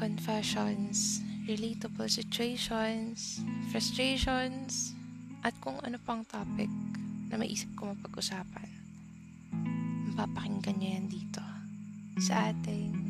confessions, relatable situations, frustrations, at kung ano pang topic na maisip ko mapag-usapan. Mapapakinggan niyo yan dito sa ating